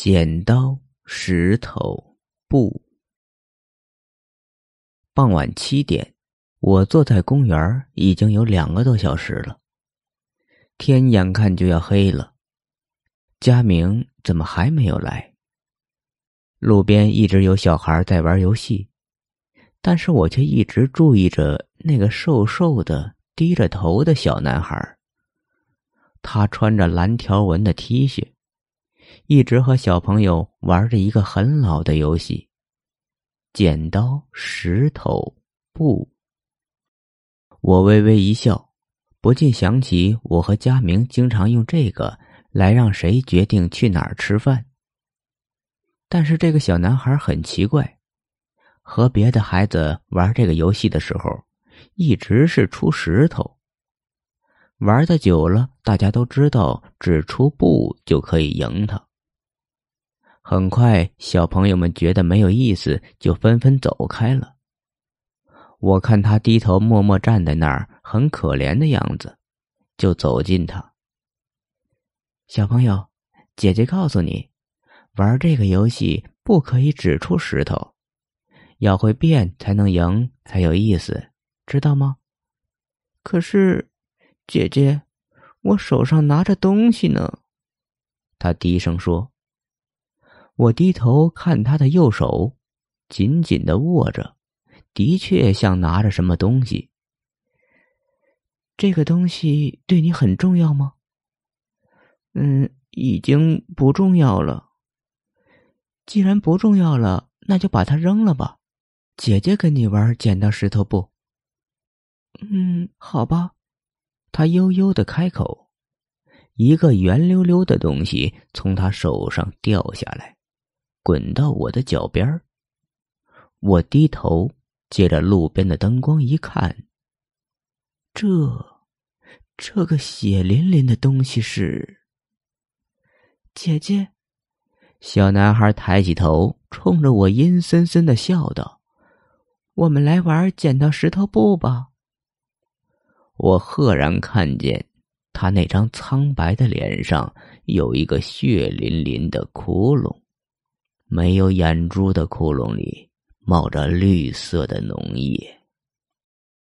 剪刀、石头、布。傍晚七点，我坐在公园已经有两个多小时了。天眼看就要黑了，佳明怎么还没有来？路边一直有小孩在玩游戏，但是我却一直注意着那个瘦瘦的、低着头的小男孩。他穿着蓝条纹的 T 恤。一直和小朋友玩着一个很老的游戏——剪刀石头布。我微微一笑，不禁想起我和佳明经常用这个来让谁决定去哪儿吃饭。但是这个小男孩很奇怪，和别的孩子玩这个游戏的时候，一直是出石头。玩的久了，大家都知道只出布就可以赢他。很快，小朋友们觉得没有意思，就纷纷走开了。我看他低头默默站在那儿，很可怜的样子，就走近他。小朋友，姐姐告诉你，玩这个游戏不可以只出石头，要会变才能赢，才有意思，知道吗？可是，姐姐，我手上拿着东西呢。他低声说。我低头看他的右手，紧紧的握着，的确像拿着什么东西。这个东西对你很重要吗？嗯，已经不重要了。既然不重要了，那就把它扔了吧。姐姐跟你玩剪刀石头布。嗯，好吧。他悠悠的开口，一个圆溜溜的东西从他手上掉下来。滚到我的脚边，我低头借着路边的灯光一看，这这个血淋淋的东西是姐姐。小男孩抬起头，冲着我阴森森的笑道：“我们来玩剪刀石头布吧。”我赫然看见他那张苍白的脸上有一个血淋淋的窟窿。没有眼珠的窟窿里冒着绿色的浓液。